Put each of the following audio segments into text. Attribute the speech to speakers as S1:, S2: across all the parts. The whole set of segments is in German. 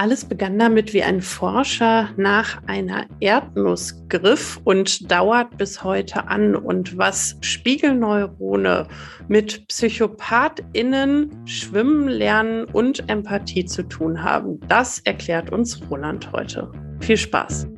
S1: Alles begann damit, wie ein Forscher nach einer Erdnuss griff und dauert bis heute an. Und was Spiegelneurone mit PsychopathInnen, Schwimmen lernen und Empathie zu tun haben, das erklärt uns Roland heute. Viel Spaß!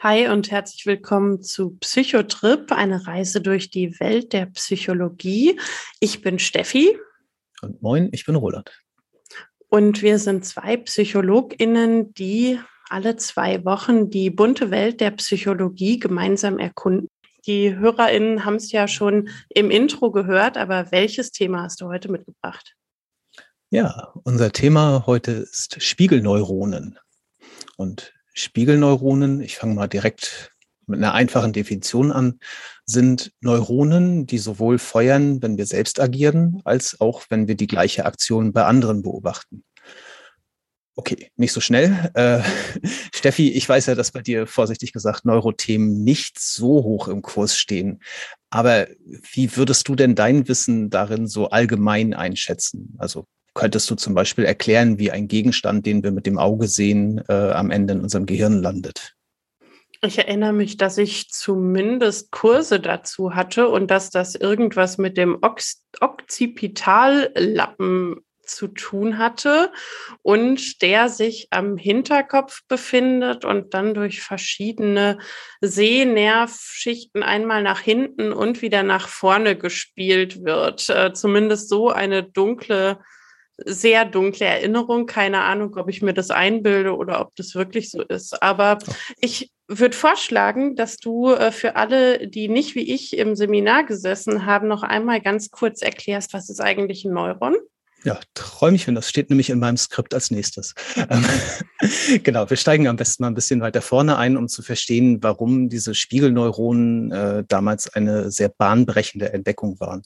S1: Hi und herzlich willkommen zu Psychotrip, eine Reise durch die Welt der Psychologie. Ich bin Steffi.
S2: Und moin, ich bin Roland.
S1: Und wir sind zwei PsychologInnen, die alle zwei Wochen die bunte Welt der Psychologie gemeinsam erkunden. Die HörerInnen haben es ja schon im Intro gehört, aber welches Thema hast du heute mitgebracht?
S2: Ja, unser Thema heute ist Spiegelneuronen. Und Spiegelneuronen, ich fange mal direkt mit einer einfachen Definition an, sind Neuronen, die sowohl feuern, wenn wir selbst agieren, als auch wenn wir die gleiche Aktion bei anderen beobachten. Okay, nicht so schnell. Äh, Steffi, ich weiß ja, dass bei dir vorsichtig gesagt Neurothemen nicht so hoch im Kurs stehen. Aber wie würdest du denn dein Wissen darin so allgemein einschätzen? Also könntest du zum Beispiel erklären, wie ein Gegenstand, den wir mit dem Auge sehen, äh, am Ende in unserem Gehirn landet?
S1: Ich erinnere mich, dass ich zumindest Kurse dazu hatte und dass das irgendwas mit dem Occipitallappen zu tun hatte und der sich am Hinterkopf befindet und dann durch verschiedene Sehnervschichten einmal nach hinten und wieder nach vorne gespielt wird. Äh, zumindest so eine dunkle sehr dunkle Erinnerung. Keine Ahnung, ob ich mir das einbilde oder ob das wirklich so ist. Aber ich würde vorschlagen, dass du äh, für alle, die nicht wie ich im Seminar gesessen haben, noch einmal ganz kurz erklärst, was ist eigentlich ein Neuron?
S2: Ja, träume ich, wenn das steht nämlich in meinem Skript als nächstes. Ähm, genau, wir steigen am besten mal ein bisschen weiter vorne ein, um zu verstehen, warum diese Spiegelneuronen äh, damals eine sehr bahnbrechende Entdeckung waren.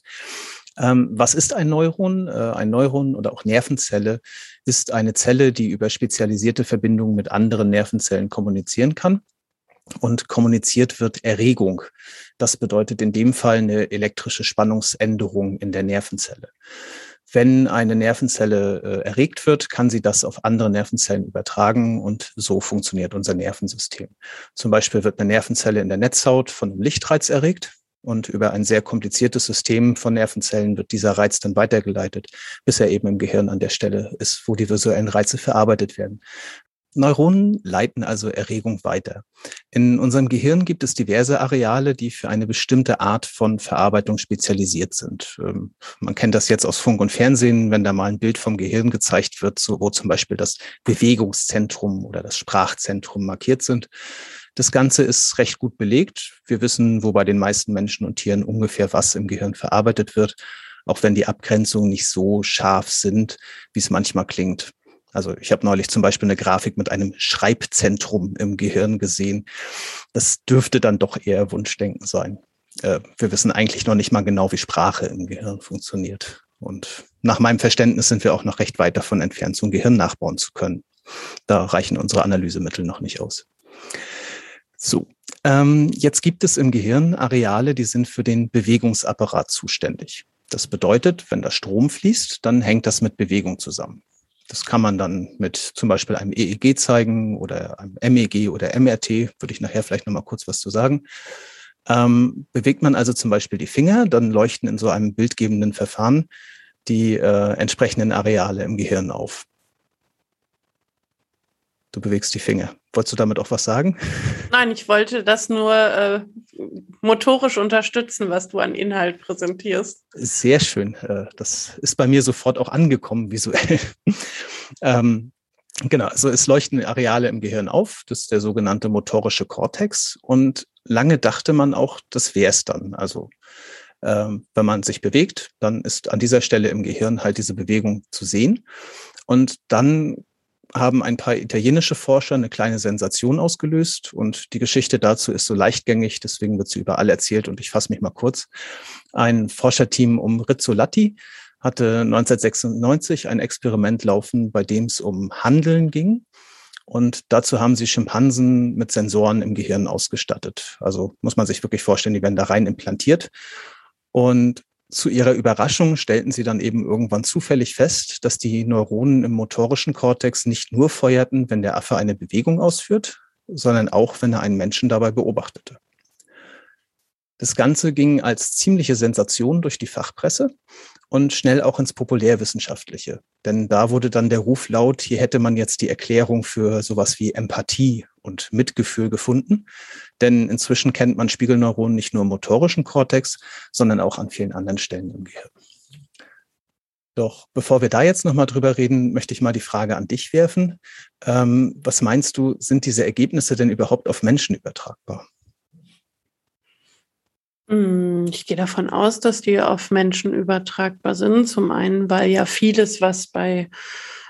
S2: Ähm, was ist ein Neuron? Äh, ein Neuron oder auch Nervenzelle ist eine Zelle, die über spezialisierte Verbindungen mit anderen Nervenzellen kommunizieren kann. Und kommuniziert wird Erregung. Das bedeutet in dem Fall eine elektrische Spannungsänderung in der Nervenzelle. Wenn eine Nervenzelle äh, erregt wird, kann sie das auf andere Nervenzellen übertragen und so funktioniert unser Nervensystem. Zum Beispiel wird eine Nervenzelle in der Netzhaut von einem Lichtreiz erregt. Und über ein sehr kompliziertes System von Nervenzellen wird dieser Reiz dann weitergeleitet, bis er eben im Gehirn an der Stelle ist, wo die visuellen Reize verarbeitet werden. Neuronen leiten also Erregung weiter. In unserem Gehirn gibt es diverse Areale, die für eine bestimmte Art von Verarbeitung spezialisiert sind. Ähm, man kennt das jetzt aus Funk und Fernsehen, wenn da mal ein Bild vom Gehirn gezeigt wird, wo zum Beispiel das Bewegungszentrum oder das Sprachzentrum markiert sind. Das Ganze ist recht gut belegt. Wir wissen, wo bei den meisten Menschen und Tieren ungefähr was im Gehirn verarbeitet wird, auch wenn die Abgrenzungen nicht so scharf sind, wie es manchmal klingt. Also ich habe neulich zum Beispiel eine Grafik mit einem Schreibzentrum im Gehirn gesehen. Das dürfte dann doch eher Wunschdenken sein. Äh, wir wissen eigentlich noch nicht mal genau, wie Sprache im Gehirn funktioniert. Und nach meinem Verständnis sind wir auch noch recht weit davon entfernt, so ein Gehirn nachbauen zu können. Da reichen unsere Analysemittel noch nicht aus. So, ähm, jetzt gibt es im Gehirn Areale, die sind für den Bewegungsapparat zuständig. Das bedeutet, wenn da Strom fließt, dann hängt das mit Bewegung zusammen. Das kann man dann mit zum Beispiel einem EEG zeigen oder einem MEG oder MRT, würde ich nachher vielleicht nochmal kurz was zu sagen. Ähm, bewegt man also zum Beispiel die Finger, dann leuchten in so einem bildgebenden Verfahren die äh, entsprechenden Areale im Gehirn auf. Du bewegst die Finger. Wolltest du damit auch was sagen?
S1: Nein, ich wollte das nur äh, motorisch unterstützen, was du an Inhalt präsentierst.
S2: Sehr schön. Äh, das ist bei mir sofort auch angekommen visuell. Ähm, genau, also es leuchten Areale im Gehirn auf. Das ist der sogenannte motorische Kortex. Und lange dachte man auch, das wäre es dann. Also ähm, wenn man sich bewegt, dann ist an dieser Stelle im Gehirn halt diese Bewegung zu sehen. Und dann haben ein paar italienische Forscher eine kleine Sensation ausgelöst und die Geschichte dazu ist so leichtgängig, deswegen wird sie überall erzählt und ich fasse mich mal kurz. Ein Forscherteam um Rizzolatti hatte 1996 ein Experiment laufen, bei dem es um Handeln ging. Und dazu haben sie Schimpansen mit Sensoren im Gehirn ausgestattet. Also muss man sich wirklich vorstellen, die werden da rein implantiert. Und zu ihrer Überraschung stellten sie dann eben irgendwann zufällig fest, dass die Neuronen im motorischen Kortex nicht nur feuerten, wenn der Affe eine Bewegung ausführt, sondern auch, wenn er einen Menschen dabei beobachtete. Das Ganze ging als ziemliche Sensation durch die Fachpresse und schnell auch ins Populärwissenschaftliche. Denn da wurde dann der Ruf laut, hier hätte man jetzt die Erklärung für sowas wie Empathie und Mitgefühl gefunden. Denn inzwischen kennt man Spiegelneuronen nicht nur im motorischen Kortex, sondern auch an vielen anderen Stellen im Gehirn. Doch bevor wir da jetzt nochmal drüber reden, möchte ich mal die Frage an dich werfen. Ähm, was meinst du, sind diese Ergebnisse denn überhaupt auf Menschen übertragbar?
S1: Hm, ich gehe davon aus, dass die auf Menschen übertragbar sind. Zum einen, weil ja vieles, was bei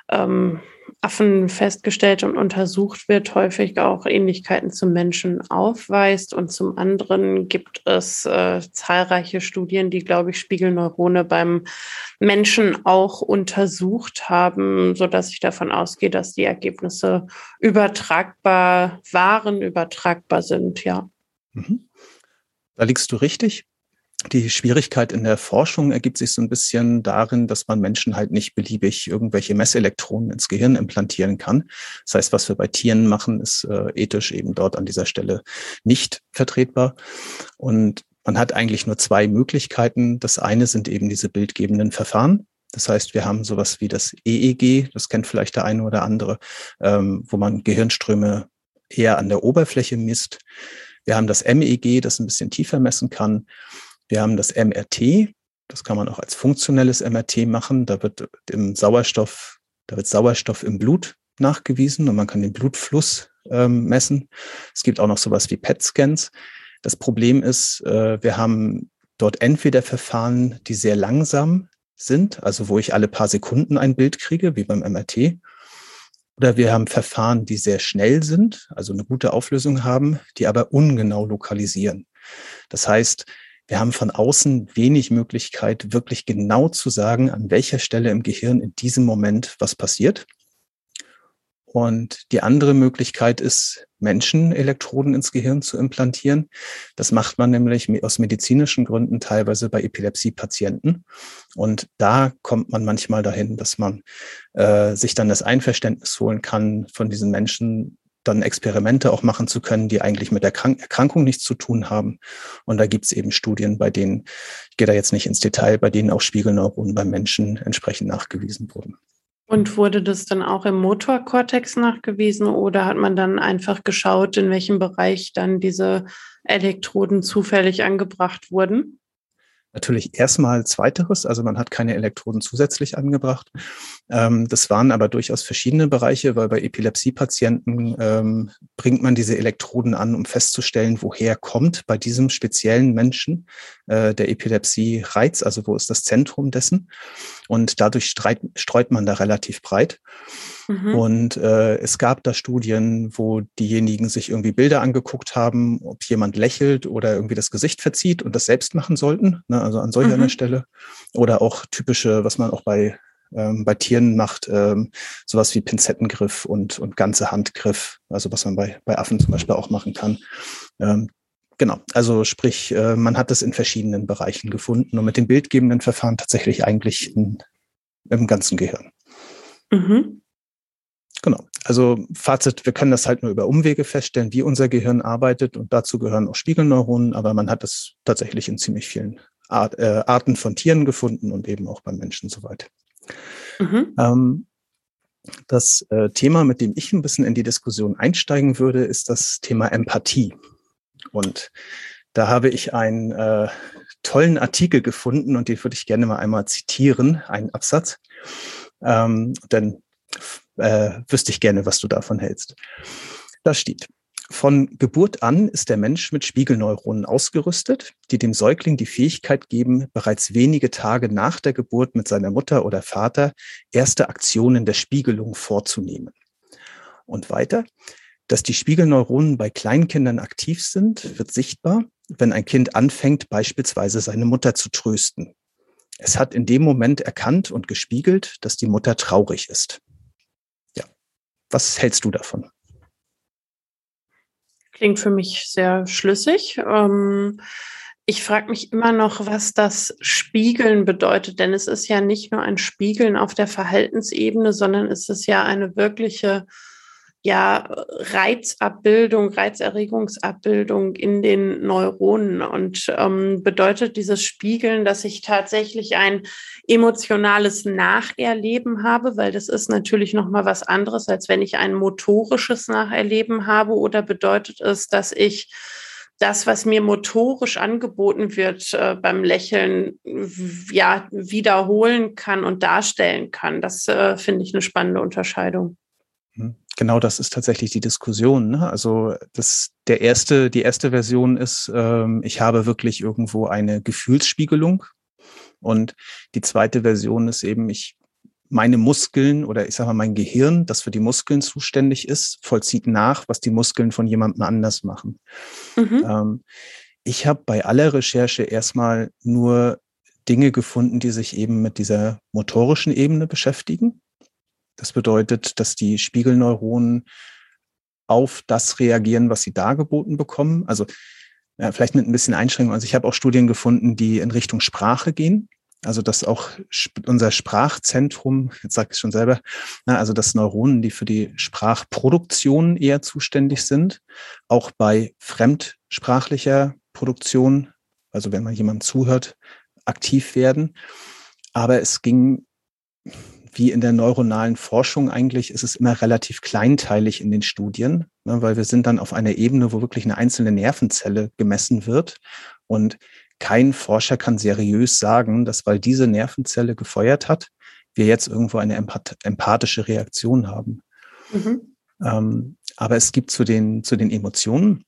S1: ähm, Affen festgestellt und untersucht wird, häufig auch Ähnlichkeiten zum Menschen aufweist. Und zum anderen gibt es äh, zahlreiche Studien, die, glaube ich, Spiegelneurone beim Menschen auch untersucht haben, so dass ich davon ausgehe, dass die Ergebnisse übertragbar waren, übertragbar sind, ja. Mhm.
S2: Da liegst du richtig. Die Schwierigkeit in der Forschung ergibt sich so ein bisschen darin, dass man Menschen halt nicht beliebig irgendwelche Messelektronen ins Gehirn implantieren kann. Das heißt, was wir bei Tieren machen, ist äh, ethisch eben dort an dieser Stelle nicht vertretbar. Und man hat eigentlich nur zwei Möglichkeiten. Das eine sind eben diese bildgebenden Verfahren. Das heißt, wir haben sowas wie das EEG, das kennt vielleicht der eine oder andere, ähm, wo man Gehirnströme eher an der Oberfläche misst. Wir haben das MEG, das ein bisschen tiefer messen kann. Wir haben das MRT, das kann man auch als funktionelles MRT machen. Da wird im Sauerstoff, da wird Sauerstoff im Blut nachgewiesen und man kann den Blutfluss ähm, messen. Es gibt auch noch sowas wie PET-Scans. Das Problem ist, äh, wir haben dort entweder Verfahren, die sehr langsam sind, also wo ich alle paar Sekunden ein Bild kriege, wie beim MRT, oder wir haben Verfahren, die sehr schnell sind, also eine gute Auflösung haben, die aber ungenau lokalisieren. Das heißt, wir haben von außen wenig Möglichkeit, wirklich genau zu sagen, an welcher Stelle im Gehirn in diesem Moment was passiert. Und die andere Möglichkeit ist, Menschenelektroden ins Gehirn zu implantieren. Das macht man nämlich aus medizinischen Gründen teilweise bei Epilepsie-Patienten. Und da kommt man manchmal dahin, dass man äh, sich dann das Einverständnis holen kann, von diesen Menschen dann Experimente auch machen zu können, die eigentlich mit der Krank Erkrankung nichts zu tun haben. Und da gibt es eben Studien, bei denen, ich gehe da jetzt nicht ins Detail, bei denen auch Spiegelneuronen beim Menschen entsprechend nachgewiesen wurden.
S1: Und wurde das dann auch im Motorkortex nachgewiesen oder hat man dann einfach geschaut, in welchem Bereich dann diese Elektroden zufällig angebracht wurden?
S2: Natürlich erstmal zweiteres, also man hat keine Elektroden zusätzlich angebracht. Ähm, das waren aber durchaus verschiedene Bereiche, weil bei Epilepsiepatienten ähm, bringt man diese Elektroden an, um festzustellen, woher kommt bei diesem speziellen Menschen äh, der Epilepsie-Reiz, also wo ist das Zentrum dessen. Und dadurch streit, streut man da relativ breit. Mhm. Und äh, es gab da Studien, wo diejenigen sich irgendwie Bilder angeguckt haben, ob jemand lächelt oder irgendwie das Gesicht verzieht und das selbst machen sollten, ne, also an solcher mhm. Stelle. Oder auch typische, was man auch bei ähm, bei Tieren macht, ähm, sowas wie Pinzettengriff und, und ganze Handgriff, also was man bei, bei Affen zum Beispiel auch machen kann. Ähm, genau, also sprich, äh, man hat es in verschiedenen Bereichen gefunden und mit dem bildgebenden Verfahren tatsächlich eigentlich in, im ganzen Gehirn. Mhm. Genau. Also Fazit, wir können das halt nur über Umwege feststellen, wie unser Gehirn arbeitet und dazu gehören auch Spiegelneuronen, aber man hat es tatsächlich in ziemlich vielen Art, äh, Arten von Tieren gefunden und eben auch beim Menschen soweit. Mhm. Ähm, das äh, Thema, mit dem ich ein bisschen in die Diskussion einsteigen würde, ist das Thema Empathie. Und da habe ich einen äh, tollen Artikel gefunden und den würde ich gerne mal einmal zitieren, einen Absatz. Ähm, denn äh, wüsste ich gerne, was du davon hältst. Da steht, von Geburt an ist der Mensch mit Spiegelneuronen ausgerüstet, die dem Säugling die Fähigkeit geben, bereits wenige Tage nach der Geburt mit seiner Mutter oder Vater erste Aktionen der Spiegelung vorzunehmen. Und weiter, dass die Spiegelneuronen bei Kleinkindern aktiv sind, wird sichtbar, wenn ein Kind anfängt, beispielsweise seine Mutter zu trösten. es hat in dem Moment erkannt und gespiegelt, dass die Mutter traurig ist. Was hältst du davon?
S1: Klingt für mich sehr schlüssig. Ähm ich frage mich immer noch, was das Spiegeln bedeutet, denn es ist ja nicht nur ein Spiegeln auf der Verhaltensebene, sondern es ist ja eine wirkliche ja, Reizabbildung, Reizerregungsabbildung in den Neuronen. Und ähm, bedeutet dieses Spiegeln, dass ich tatsächlich ein emotionales Nacherleben habe, weil das ist natürlich nochmal was anderes, als wenn ich ein motorisches Nacherleben habe, oder bedeutet es, dass ich das, was mir motorisch angeboten wird äh, beim Lächeln, ja, wiederholen kann und darstellen kann. Das äh, finde ich eine spannende Unterscheidung.
S2: Genau, das ist tatsächlich die Diskussion. Ne? Also das, der erste, die erste Version ist, ähm, ich habe wirklich irgendwo eine Gefühlsspiegelung. Und die zweite Version ist eben, ich meine Muskeln oder ich sage mal mein Gehirn, das für die Muskeln zuständig ist, vollzieht nach, was die Muskeln von jemandem anders machen. Mhm. Ähm, ich habe bei aller Recherche erstmal nur Dinge gefunden, die sich eben mit dieser motorischen Ebene beschäftigen. Das bedeutet, dass die Spiegelneuronen auf das reagieren, was sie dargeboten bekommen. Also ja, vielleicht mit ein bisschen Einschränkung. Also ich habe auch Studien gefunden, die in Richtung Sprache gehen. Also dass auch unser Sprachzentrum, jetzt sage ich schon selber, also dass Neuronen, die für die Sprachproduktion eher zuständig sind, auch bei fremdsprachlicher Produktion, also wenn man jemandem zuhört, aktiv werden. Aber es ging wie in der neuronalen Forschung eigentlich, ist es immer relativ kleinteilig in den Studien, ne, weil wir sind dann auf einer Ebene, wo wirklich eine einzelne Nervenzelle gemessen wird. Und kein Forscher kann seriös sagen, dass weil diese Nervenzelle gefeuert hat, wir jetzt irgendwo eine empath empathische Reaktion haben. Mhm. Ähm, aber es gibt zu den, zu den Emotionen,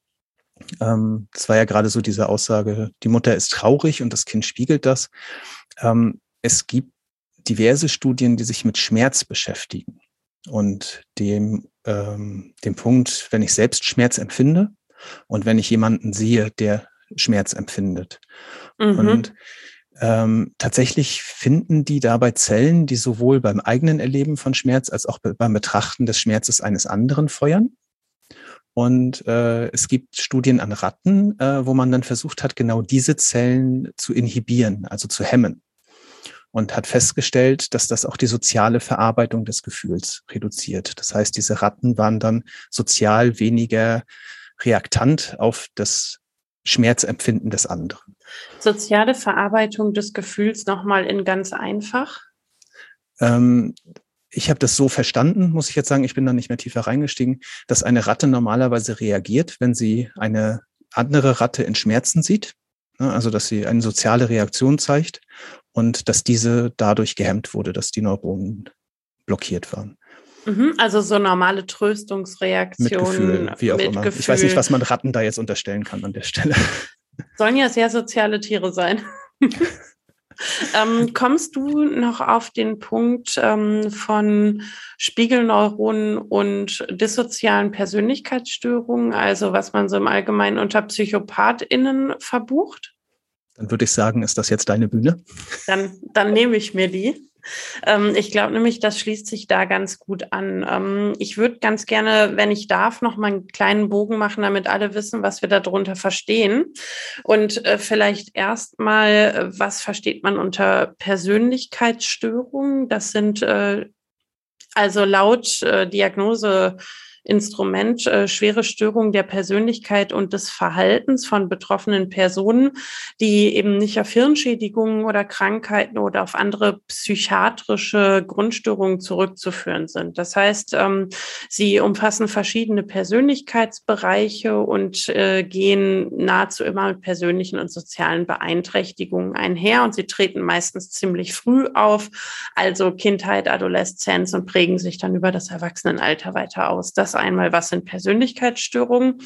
S2: ähm, das war ja gerade so diese Aussage, die Mutter ist traurig und das Kind spiegelt das. Ähm, es gibt diverse Studien, die sich mit Schmerz beschäftigen und dem, ähm, dem Punkt, wenn ich selbst Schmerz empfinde und wenn ich jemanden sehe, der Schmerz empfindet. Mhm. Und ähm, tatsächlich finden die dabei Zellen, die sowohl beim eigenen Erleben von Schmerz als auch beim Betrachten des Schmerzes eines anderen feuern. Und äh, es gibt Studien an Ratten, äh, wo man dann versucht hat, genau diese Zellen zu inhibieren, also zu hemmen. Und hat festgestellt, dass das auch die soziale Verarbeitung des Gefühls reduziert. Das heißt, diese Ratten waren dann sozial weniger reaktant auf das Schmerzempfinden des anderen.
S1: Soziale Verarbeitung des Gefühls nochmal in ganz einfach?
S2: Ähm, ich habe das so verstanden, muss ich jetzt sagen, ich bin da nicht mehr tiefer reingestiegen, dass eine Ratte normalerweise reagiert, wenn sie eine andere Ratte in Schmerzen sieht. Ne, also, dass sie eine soziale Reaktion zeigt und dass diese dadurch gehemmt wurde, dass die Neuronen blockiert waren.
S1: Mhm, also so normale Tröstungsreaktionen.
S2: Mit Gefühl, wie auch immer. Gefühl. Ich weiß nicht, was man Ratten da jetzt unterstellen kann an der Stelle.
S1: Sollen ja sehr soziale Tiere sein. ähm, kommst du noch auf den Punkt ähm, von Spiegelneuronen und dissozialen Persönlichkeitsstörungen, also was man so im Allgemeinen unter PsychopathInnen verbucht?
S2: Dann würde ich sagen, ist das jetzt deine Bühne?
S1: Dann, dann nehme ich mir die. Ähm, ich glaube nämlich, das schließt sich da ganz gut an. Ähm, ich würde ganz gerne, wenn ich darf, noch mal einen kleinen Bogen machen, damit alle wissen, was wir darunter verstehen. Und äh, vielleicht erstmal, äh, was versteht man unter Persönlichkeitsstörungen? Das sind äh, also laut Diagnose Instrument äh, schwere Störungen der Persönlichkeit und des Verhaltens von betroffenen Personen, die eben nicht auf Hirnschädigungen oder Krankheiten oder auf andere psychiatrische Grundstörungen zurückzuführen sind. Das heißt, ähm, sie umfassen verschiedene Persönlichkeitsbereiche und äh, gehen nahezu immer mit persönlichen und sozialen Beeinträchtigungen einher und sie treten meistens ziemlich früh auf, also Kindheit, Adoleszenz und prägen sich dann über das Erwachsenenalter weiter aus. Das einmal, was sind Persönlichkeitsstörungen,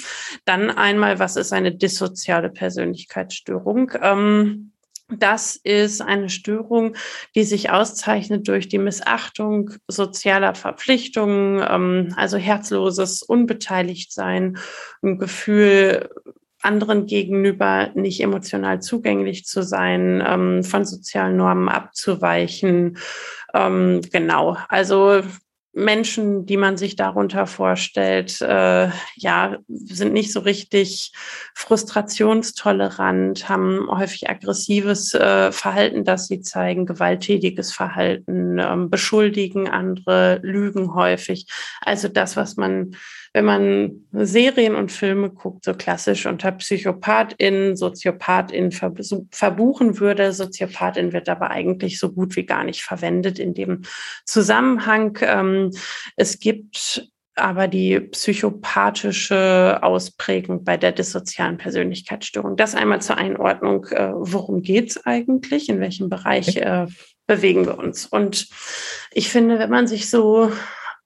S1: dann einmal, was ist eine dissoziale Persönlichkeitsstörung. Ähm, das ist eine Störung, die sich auszeichnet durch die Missachtung sozialer Verpflichtungen, ähm, also herzloses Unbeteiligtsein, ein Gefühl anderen gegenüber nicht emotional zugänglich zu sein, ähm, von sozialen Normen abzuweichen. Ähm, genau, also Menschen, die man sich darunter vorstellt, äh, ja, sind nicht so richtig frustrationstolerant, haben häufig aggressives äh, Verhalten, das sie zeigen, gewalttätiges Verhalten, ähm, beschuldigen andere, lügen häufig. Also das, was man wenn man Serien und Filme guckt, so klassisch unter PsychopathInnen, SoziopathInnen verbuchen würde. Soziopathin wird aber eigentlich so gut wie gar nicht verwendet in dem Zusammenhang. Ähm, es gibt aber die psychopathische Ausprägung bei der dissozialen Persönlichkeitsstörung. Das einmal zur Einordnung, äh, worum geht es eigentlich, in welchem Bereich äh, bewegen wir uns. Und ich finde, wenn man sich so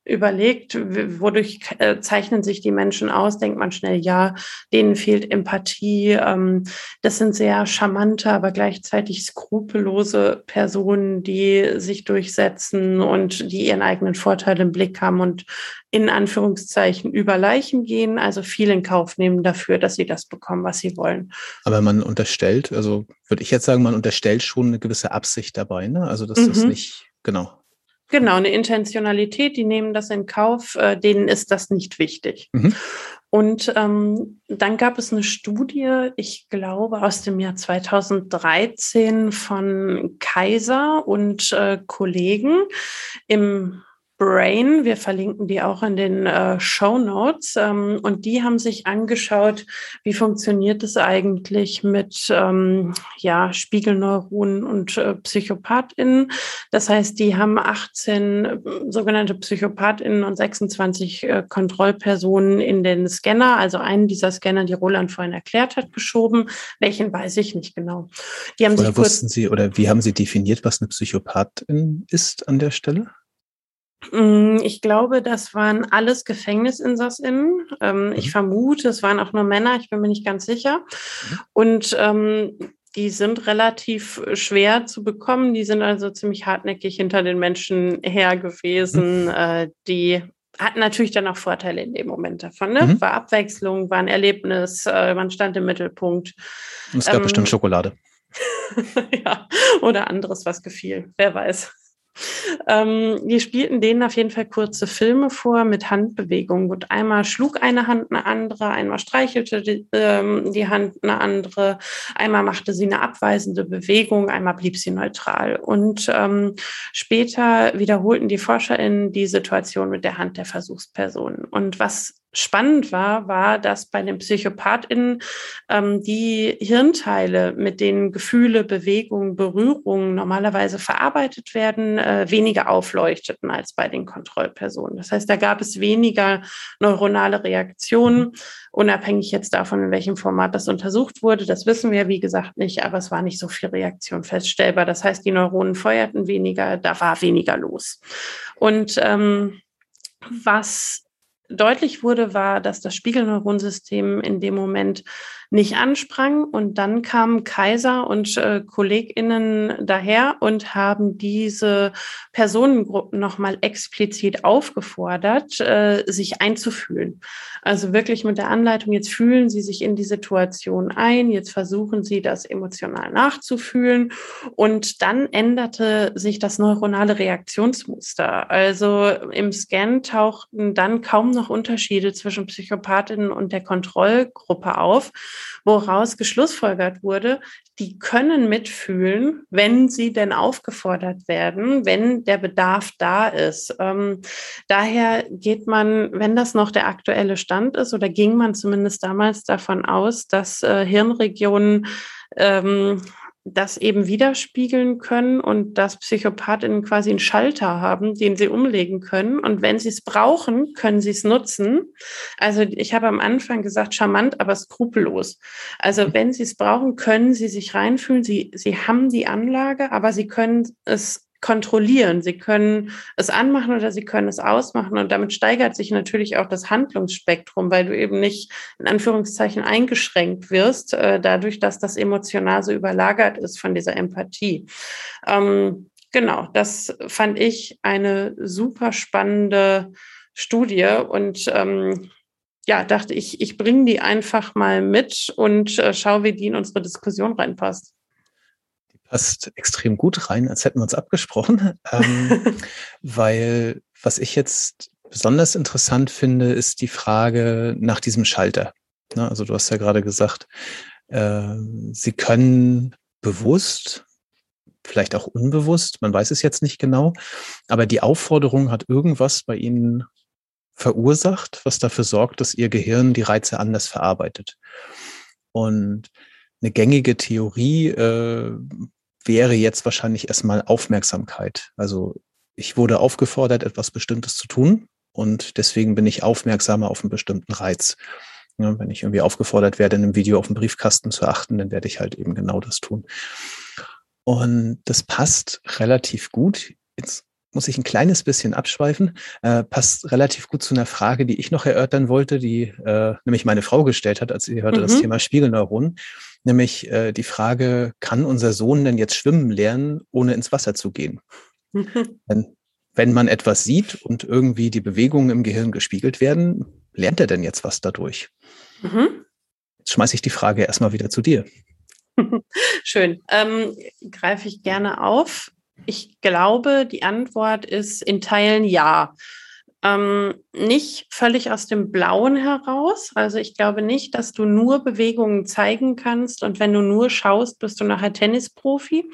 S1: überlegt, wodurch äh, zeichnen sich die Menschen aus, denkt man schnell, ja, denen fehlt Empathie. Ähm, das sind sehr charmante, aber gleichzeitig skrupellose Personen, die sich durchsetzen und die ihren eigenen Vorteil im Blick haben und in Anführungszeichen über Leichen gehen, also viel in Kauf nehmen dafür, dass sie das bekommen, was sie wollen.
S2: Aber man unterstellt, also würde ich jetzt sagen, man unterstellt schon eine gewisse Absicht dabei, ne? Also dass mhm. das nicht, genau.
S1: Genau, eine Intentionalität, die nehmen das in Kauf, äh, denen ist das nicht wichtig. Mhm. Und ähm, dann gab es eine Studie, ich glaube aus dem Jahr 2013 von Kaiser und äh, Kollegen im Brain. Wir verlinken die auch in den äh, Show Notes. Ähm, und die haben sich angeschaut, wie funktioniert es eigentlich mit ähm, ja, Spiegelneuronen und äh, PsychopathInnen. Das heißt, die haben 18 äh, sogenannte PsychopathInnen und 26 äh, Kontrollpersonen in den Scanner, also einen dieser Scanner, die Roland vorhin erklärt hat, geschoben. Welchen weiß ich nicht genau.
S2: Die haben oder sich wussten Sie oder wie haben Sie definiert, was eine Psychopathin ist an der Stelle?
S1: Mm, ich glaube, das waren alles GefängnisinsassInnen. Ähm, mhm. Ich vermute, es waren auch nur Männer, ich bin mir nicht ganz sicher. Mhm. Und ähm, die sind relativ schwer zu bekommen. Die sind also ziemlich hartnäckig hinter den Menschen her gewesen. Mhm. Äh, die hatten natürlich dann auch Vorteile in dem Moment davon. Ne? Mhm. War Abwechslung, war ein Erlebnis, äh, man stand im Mittelpunkt.
S2: Und es gab ähm, bestimmt Schokolade.
S1: ja, oder anderes, was gefiel. Wer weiß. Ähm, wir spielten denen auf jeden Fall kurze Filme vor mit Handbewegungen. Und einmal schlug eine Hand eine andere, einmal streichelte die, ähm, die Hand eine andere, einmal machte sie eine abweisende Bewegung, einmal blieb sie neutral. Und ähm, später wiederholten die ForscherInnen die Situation mit der Hand der Versuchspersonen. Und was spannend war, war, dass bei den PsychopathInnen ähm, die Hirnteile, mit denen Gefühle, Bewegungen, Berührungen normalerweise verarbeitet werden, äh, weniger aufleuchteten als bei den Kontrollpersonen. Das heißt, da gab es weniger neuronale Reaktionen, unabhängig jetzt davon, in welchem Format das untersucht wurde. Das wissen wir, wie gesagt, nicht, aber es war nicht so viel Reaktion feststellbar. Das heißt, die Neuronen feuerten weniger, da war weniger los. Und ähm, was deutlich wurde, war, dass das Spiegelneuronsystem in dem Moment nicht ansprang. Und dann kamen Kaiser und äh, KollegInnen daher und haben diese Personengruppen nochmal explizit aufgefordert, äh, sich einzufühlen. Also wirklich mit der Anleitung, jetzt fühlen Sie sich in die Situation ein, jetzt versuchen Sie das emotional nachzufühlen. Und dann änderte sich das neuronale Reaktionsmuster. Also im Scan tauchten dann kaum noch Unterschiede zwischen Psychopathinnen und der Kontrollgruppe auf woraus geschlussfolgert wurde, die können mitfühlen, wenn sie denn aufgefordert werden, wenn der Bedarf da ist. Ähm, daher geht man, wenn das noch der aktuelle Stand ist, oder ging man zumindest damals davon aus, dass äh, Hirnregionen ähm, das eben widerspiegeln können und dass Psychopathinnen quasi einen Schalter haben, den sie umlegen können. Und wenn sie es brauchen, können sie es nutzen. Also ich habe am Anfang gesagt, charmant, aber skrupellos. Also mhm. wenn sie es brauchen, können sie sich reinfühlen. Sie, sie haben die Anlage, aber sie können es kontrollieren. Sie können es anmachen oder sie können es ausmachen. Und damit steigert sich natürlich auch das Handlungsspektrum, weil du eben nicht in Anführungszeichen eingeschränkt wirst, äh, dadurch, dass das emotional so überlagert ist von dieser Empathie. Ähm, genau, das fand ich eine super spannende Studie und ähm, ja, dachte ich, ich bringe die einfach mal mit und äh, schaue, wie die in unsere Diskussion reinpasst.
S2: Passt extrem gut rein, als hätten wir uns abgesprochen, ähm, weil was ich jetzt besonders interessant finde, ist die Frage nach diesem Schalter. Ne, also du hast ja gerade gesagt, äh, sie können bewusst, vielleicht auch unbewusst, man weiß es jetzt nicht genau, aber die Aufforderung hat irgendwas bei ihnen verursacht, was dafür sorgt, dass ihr Gehirn die Reize anders verarbeitet. Und eine gängige Theorie äh, wäre jetzt wahrscheinlich erstmal Aufmerksamkeit. Also ich wurde aufgefordert, etwas Bestimmtes zu tun und deswegen bin ich aufmerksamer auf einen bestimmten Reiz. Ja, wenn ich irgendwie aufgefordert werde, in einem Video auf den Briefkasten zu achten, dann werde ich halt eben genau das tun. Und das passt relativ gut. Jetzt muss ich ein kleines bisschen abschweifen, äh, passt relativ gut zu einer Frage, die ich noch erörtern wollte, die äh, nämlich meine Frau gestellt hat, als sie hörte mhm. das Thema Spiegelneuronen, nämlich äh, die Frage, kann unser Sohn denn jetzt schwimmen lernen, ohne ins Wasser zu gehen? Mhm. Wenn, wenn man etwas sieht und irgendwie die Bewegungen im Gehirn gespiegelt werden, lernt er denn jetzt was dadurch? Mhm. Jetzt schmeiße ich die Frage erstmal wieder zu dir.
S1: Schön. Ähm, greife ich gerne auf. Ich glaube, die Antwort ist in Teilen ja. Ähm, nicht völlig aus dem Blauen heraus. Also ich glaube nicht, dass du nur Bewegungen zeigen kannst und wenn du nur schaust, bist du nachher Tennisprofi.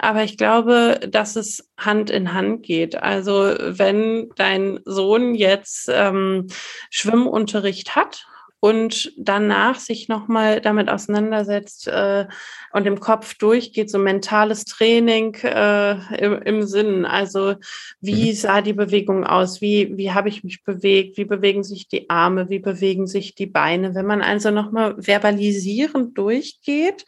S1: Aber ich glaube, dass es Hand in Hand geht. Also wenn dein Sohn jetzt ähm, Schwimmunterricht hat und danach sich nochmal damit auseinandersetzt äh, und im Kopf durchgeht, so mentales Training äh, im, im Sinn. Also wie mhm. sah die Bewegung aus? Wie, wie habe ich mich bewegt? Wie bewegen sich die Arme? Wie bewegen sich die Beine? Wenn man also nochmal verbalisierend durchgeht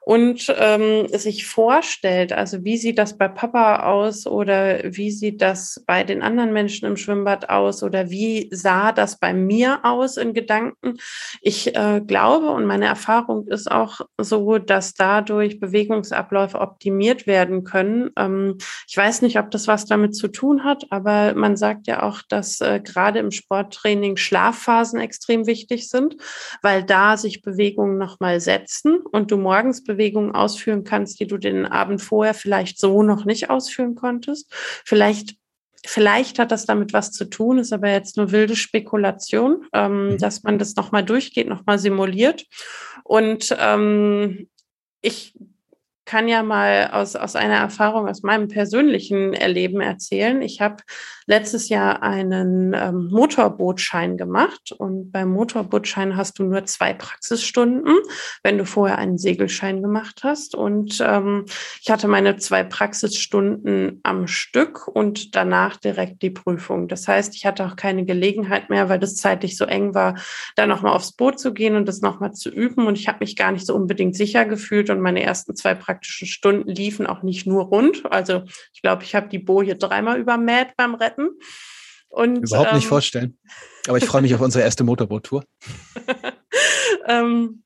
S1: und ähm, sich vorstellt, also wie sieht das bei Papa aus oder wie sieht das bei den anderen Menschen im Schwimmbad aus oder wie sah das bei mir aus in Gedanken? Ich äh, glaube und meine Erfahrung ist auch so, dass dadurch Bewegungsabläufe optimiert werden können. Ähm, ich weiß nicht, ob das was damit zu tun hat, aber man sagt ja auch, dass äh, gerade im Sporttraining Schlafphasen extrem wichtig sind, weil da sich Bewegungen nochmal setzen und du morgens Bewegungen ausführen kannst, die du den Abend vorher vielleicht so noch nicht ausführen konntest. Vielleicht Vielleicht hat das damit was zu tun, ist aber jetzt nur wilde Spekulation, ähm, mhm. dass man das nochmal durchgeht, nochmal simuliert. Und ähm, ich kann ja mal aus, aus einer Erfahrung, aus meinem persönlichen Erleben erzählen. Ich habe letztes Jahr einen ähm, Motorbootschein gemacht und beim Motorbootschein hast du nur zwei Praxisstunden, wenn du vorher einen Segelschein gemacht hast. Und ähm, ich hatte meine zwei Praxisstunden am Stück und danach direkt die Prüfung. Das heißt, ich hatte auch keine Gelegenheit mehr, weil das zeitlich so eng war, da nochmal aufs Boot zu gehen und das nochmal zu üben. Und ich habe mich gar nicht so unbedingt sicher gefühlt und meine ersten zwei praktischen Stunden liefen auch nicht nur rund. Also ich glaube, ich habe die Boje dreimal übermäht beim Retten.
S2: Und, Überhaupt nicht ähm, vorstellen. Aber ich freue mich auf unsere erste Motorboot-Tour.
S1: ähm,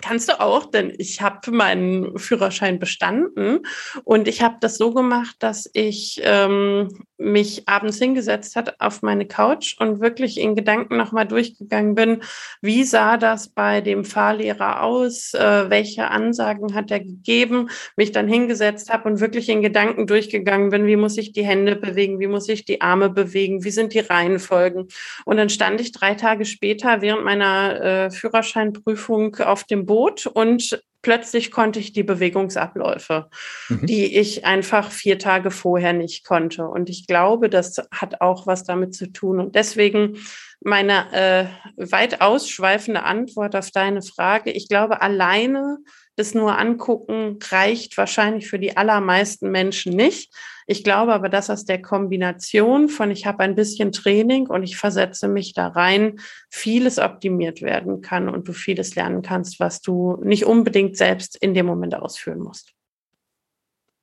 S1: Kannst du auch, denn ich habe meinen Führerschein bestanden und ich habe das so gemacht, dass ich ähm, mich abends hingesetzt hat auf meine Couch und wirklich in Gedanken nochmal durchgegangen bin, wie sah das bei dem Fahrlehrer aus, äh, welche Ansagen hat er gegeben, mich dann hingesetzt habe und wirklich in Gedanken durchgegangen bin, wie muss ich die Hände bewegen, wie muss ich die Arme bewegen, wie sind die Reihenfolgen. Und dann stand ich drei Tage später während meiner äh, Führerscheinprüfung auf dem Boot und plötzlich konnte ich die Bewegungsabläufe, mhm. die ich einfach vier Tage vorher nicht konnte. Und ich glaube, das hat auch was damit zu tun. Und deswegen meine äh, weit ausschweifende Antwort auf deine Frage. Ich glaube, alleine das nur angucken reicht wahrscheinlich für die allermeisten Menschen nicht. Ich glaube aber, dass aus der Kombination von ich habe ein bisschen Training und ich versetze mich da rein, vieles optimiert werden kann und du vieles lernen kannst, was du nicht unbedingt selbst in dem Moment ausführen musst.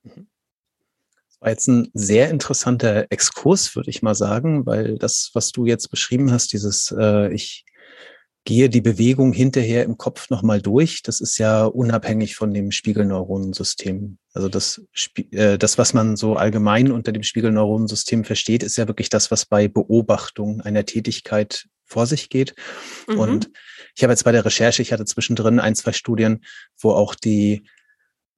S2: Das war jetzt ein sehr interessanter Exkurs, würde ich mal sagen, weil das, was du jetzt beschrieben hast, dieses äh, ich gehe die Bewegung hinterher im Kopf nochmal durch. Das ist ja unabhängig von dem Spiegelneuronensystem. Also das, äh, das, was man so allgemein unter dem Spiegelneuronensystem versteht, ist ja wirklich das, was bei Beobachtung einer Tätigkeit vor sich geht. Mhm. Und ich habe jetzt bei der Recherche, ich hatte zwischendrin ein, zwei Studien, wo auch die,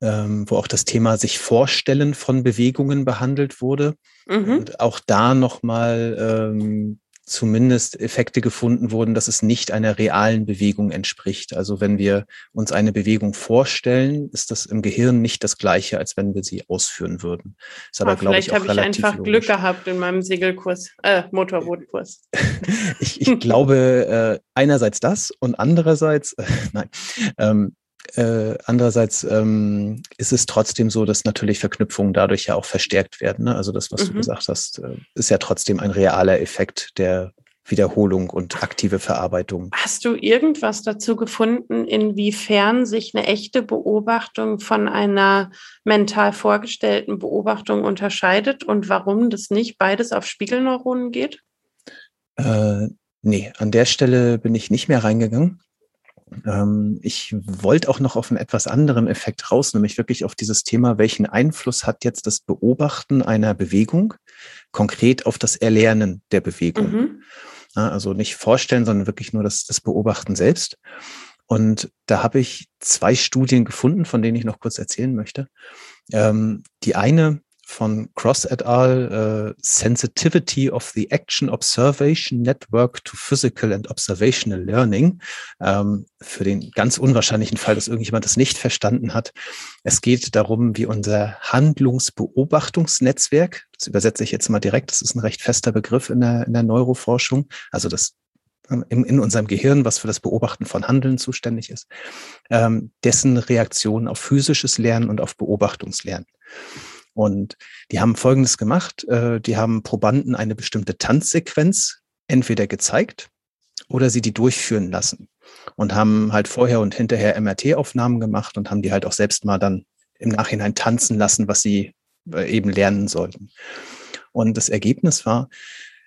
S2: ähm, wo auch das Thema sich Vorstellen von Bewegungen behandelt wurde. Mhm. Und auch da nochmal ähm, zumindest Effekte gefunden wurden, dass es nicht einer realen Bewegung entspricht. Also wenn wir uns eine Bewegung vorstellen, ist das im Gehirn nicht das gleiche, als wenn wir sie ausführen würden.
S1: Ist aber, ah, glaube ich, auch habe ich einfach logisch. Glück gehabt in meinem Segelkurs, äh, Motorbootkurs.
S2: ich, ich glaube äh, einerseits das und andererseits, äh, nein, ähm, äh, andererseits ähm, ist es trotzdem so, dass natürlich Verknüpfungen dadurch ja auch verstärkt werden. Ne? Also das, was mhm. du gesagt hast, äh, ist ja trotzdem ein realer Effekt der Wiederholung und aktive Verarbeitung.
S1: Hast du irgendwas dazu gefunden, inwiefern sich eine echte Beobachtung von einer mental vorgestellten Beobachtung unterscheidet und warum das nicht beides auf Spiegelneuronen geht?
S2: Äh, nee, an der Stelle bin ich nicht mehr reingegangen. Ähm, ich wollte auch noch auf einen etwas anderen Effekt raus, nämlich wirklich auf dieses Thema, welchen Einfluss hat jetzt das Beobachten einer Bewegung konkret auf das Erlernen der Bewegung. Mhm. also nicht vorstellen, sondern wirklich nur das, das Beobachten selbst. Und da habe ich zwei Studien gefunden, von denen ich noch kurz erzählen möchte. Ähm, die eine von Cross et al. Uh, Sensitivity of the Action Observation Network to Physical and Observational Learning. Ähm, für den ganz unwahrscheinlichen Fall, dass irgendjemand das nicht verstanden hat. Es geht darum, wie unser Handlungsbeobachtungsnetzwerk, das übersetze ich jetzt mal direkt, das ist ein recht fester Begriff in der, in der Neuroforschung, also das ähm, in, unserem Gehirn, was für das Beobachten von Handeln zuständig ist, ähm, dessen Reaktion auf physisches Lernen und auf Beobachtungslernen. Und die haben Folgendes gemacht. Äh, die haben Probanden eine bestimmte Tanzsequenz entweder gezeigt oder sie die durchführen lassen und haben halt vorher und hinterher MRT-Aufnahmen gemacht und haben die halt auch selbst mal dann im Nachhinein tanzen lassen, was sie äh, eben lernen sollten. Und das Ergebnis war,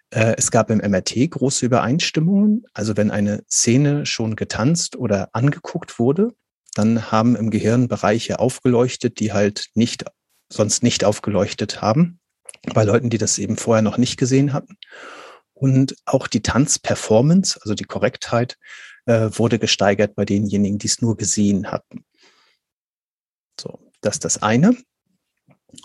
S2: äh, es gab im MRT große Übereinstimmungen. Also wenn eine Szene schon getanzt oder angeguckt wurde, dann haben im Gehirn Bereiche aufgeleuchtet, die halt nicht sonst nicht aufgeleuchtet haben, bei Leuten, die das eben vorher noch nicht gesehen hatten. Und auch die Tanzperformance, also die Korrektheit, äh, wurde gesteigert bei denjenigen, die es nur gesehen hatten. So, das ist das eine.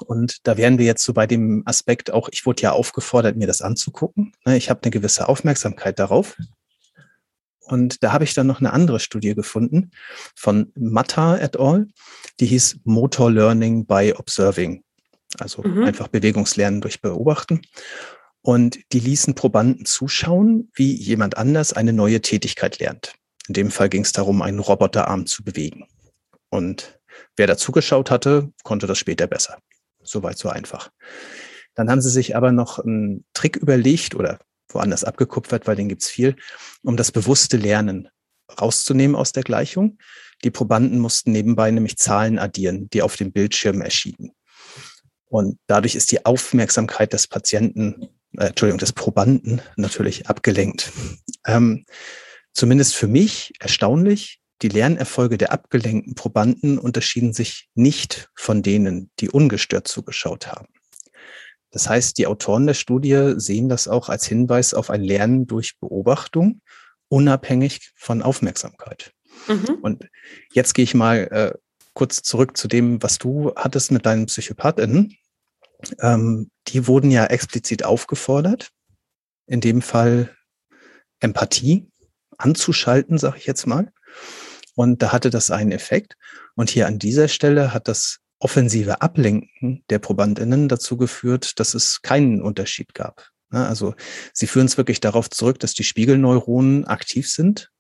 S2: Und da wären wir jetzt so bei dem Aspekt auch, ich wurde ja aufgefordert, mir das anzugucken. Ne, ich habe eine gewisse Aufmerksamkeit darauf. Und da habe ich dann noch eine andere Studie gefunden von Matta et al. Die hieß Motor Learning by Observing. Also mhm. einfach Bewegungslernen durch Beobachten. Und die ließen Probanden zuschauen, wie jemand anders eine neue Tätigkeit lernt. In dem Fall ging es darum, einen Roboterarm zu bewegen. Und wer da zugeschaut hatte, konnte das später besser. Soweit so einfach. Dann haben sie sich aber noch einen Trick überlegt oder woanders abgekupfert, weil den gibt's viel, um das bewusste Lernen rauszunehmen aus der Gleichung. Die Probanden mussten nebenbei nämlich Zahlen addieren, die auf dem Bildschirm erschienen. Und dadurch ist die Aufmerksamkeit des Patienten, äh, Entschuldigung, des Probanden natürlich abgelenkt. Ähm, zumindest für mich erstaunlich, die Lernerfolge der abgelenkten Probanden unterschieden sich nicht von denen, die ungestört zugeschaut haben. Das heißt, die Autoren der Studie sehen das auch als Hinweis auf ein Lernen durch Beobachtung, unabhängig von Aufmerksamkeit. Mhm. Und jetzt gehe ich mal äh, kurz zurück zu dem, was du hattest mit deinen PsychopathInnen. Ähm, die wurden ja explizit aufgefordert, in dem Fall Empathie anzuschalten, sage ich jetzt mal. Und da hatte das einen Effekt. Und hier an dieser Stelle hat das offensive Ablenken der Probandinnen dazu geführt, dass es keinen Unterschied gab. Also sie führen es wirklich darauf zurück, dass die Spiegelneuronen aktiv sind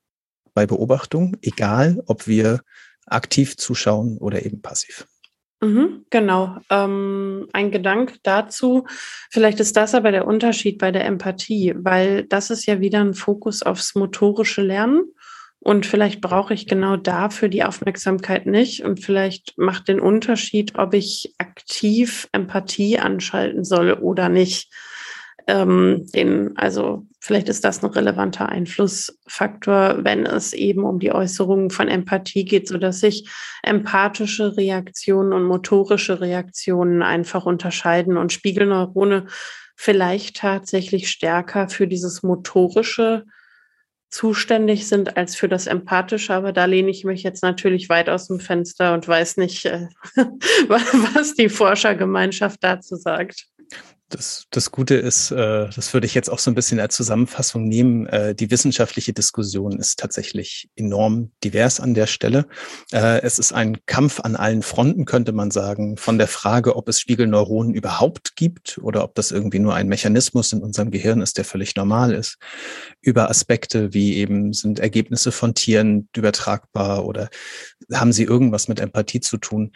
S2: bei Beobachtung, egal ob wir aktiv zuschauen oder eben passiv.
S1: Mhm, genau. Ähm, ein Gedanke dazu, vielleicht ist das aber der Unterschied bei der Empathie, weil das ist ja wieder ein Fokus aufs motorische Lernen. Und vielleicht brauche ich genau dafür die Aufmerksamkeit nicht. Und vielleicht macht den Unterschied, ob ich aktiv Empathie anschalten soll oder nicht. Ähm, den, also vielleicht ist das ein relevanter Einflussfaktor, wenn es eben um die Äußerungen von Empathie geht, so dass sich empathische Reaktionen und motorische Reaktionen einfach unterscheiden und Spiegelneurone vielleicht tatsächlich stärker für dieses motorische zuständig sind als für das Empathische. Aber da lehne ich mich jetzt natürlich weit aus dem Fenster und weiß nicht, äh, was die Forschergemeinschaft dazu sagt.
S2: Das, das Gute ist, äh, das würde ich jetzt auch so ein bisschen als Zusammenfassung nehmen, äh, die wissenschaftliche Diskussion ist tatsächlich enorm divers an der Stelle. Äh, es ist ein Kampf an allen Fronten, könnte man sagen, von der Frage, ob es Spiegelneuronen überhaupt gibt oder ob das irgendwie nur ein Mechanismus in unserem Gehirn ist, der völlig normal ist, über Aspekte wie eben sind Ergebnisse von Tieren übertragbar oder haben sie irgendwas mit Empathie zu tun.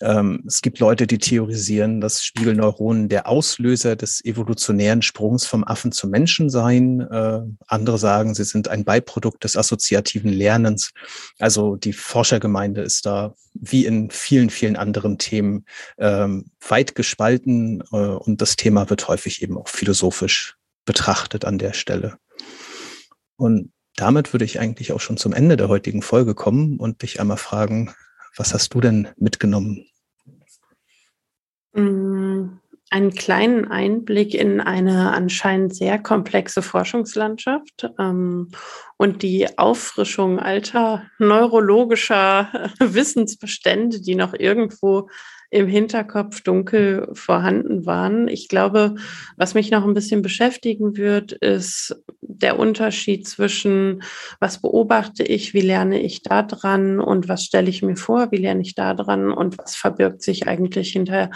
S2: Ähm, es gibt Leute, die theorisieren, dass Spiegelneuronen der Auslöser des evolutionären Sprungs vom Affen zum Menschen seien. Äh, andere sagen, sie sind ein Beiprodukt des assoziativen Lernens. Also die Forschergemeinde ist da wie in vielen, vielen anderen Themen ähm, weit gespalten äh, und das Thema wird häufig eben auch philosophisch betrachtet an der Stelle. Und damit würde ich eigentlich auch schon zum Ende der heutigen Folge kommen und dich einmal fragen, was hast du denn mitgenommen?
S1: Mm, einen kleinen Einblick in eine anscheinend sehr komplexe Forschungslandschaft ähm, und die Auffrischung alter neurologischer Wissensbestände, die noch irgendwo im Hinterkopf dunkel vorhanden waren. Ich glaube, was mich noch ein bisschen beschäftigen wird, ist der Unterschied zwischen, was beobachte ich, wie lerne ich da dran und was stelle ich mir vor, wie lerne ich da dran und was verbirgt sich eigentlich hinter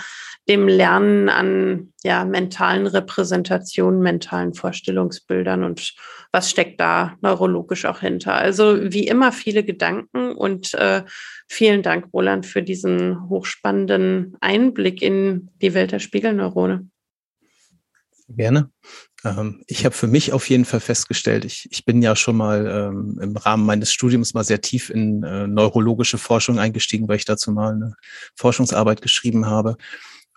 S1: dem Lernen an ja, mentalen Repräsentationen, mentalen Vorstellungsbildern und was steckt da neurologisch auch hinter. Also wie immer viele Gedanken und äh, vielen Dank, Roland, für diesen hochspannenden Einblick in die Welt der Spiegelneurone.
S2: Gerne. Ähm, ich habe für mich auf jeden Fall festgestellt, ich, ich bin ja schon mal ähm, im Rahmen meines Studiums mal sehr tief in äh, neurologische Forschung eingestiegen, weil ich dazu mal eine Forschungsarbeit geschrieben habe.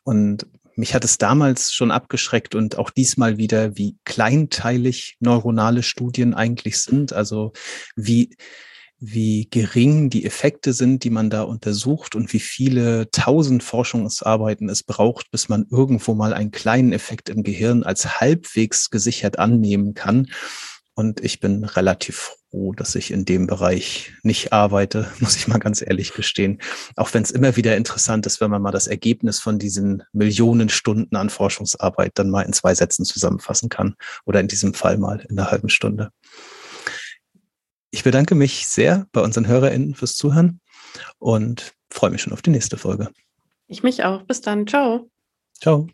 S2: Und mich hat es damals schon abgeschreckt und auch diesmal wieder, wie kleinteilig neuronale Studien eigentlich sind. Also wie, wie gering die Effekte sind, die man da untersucht und wie viele tausend Forschungsarbeiten es braucht, bis man irgendwo mal einen kleinen Effekt im Gehirn als halbwegs gesichert annehmen kann. Und ich bin relativ froh, dass ich in dem Bereich nicht arbeite, muss ich mal ganz ehrlich gestehen. Auch wenn es immer wieder interessant ist, wenn man mal das Ergebnis von diesen Millionen Stunden an Forschungsarbeit dann mal in zwei Sätzen zusammenfassen kann oder in diesem Fall mal in einer halben Stunde. Ich bedanke mich sehr bei unseren HörerInnen fürs Zuhören und freue mich schon auf die nächste Folge.
S1: Ich mich auch. Bis dann. Ciao.
S2: Ciao.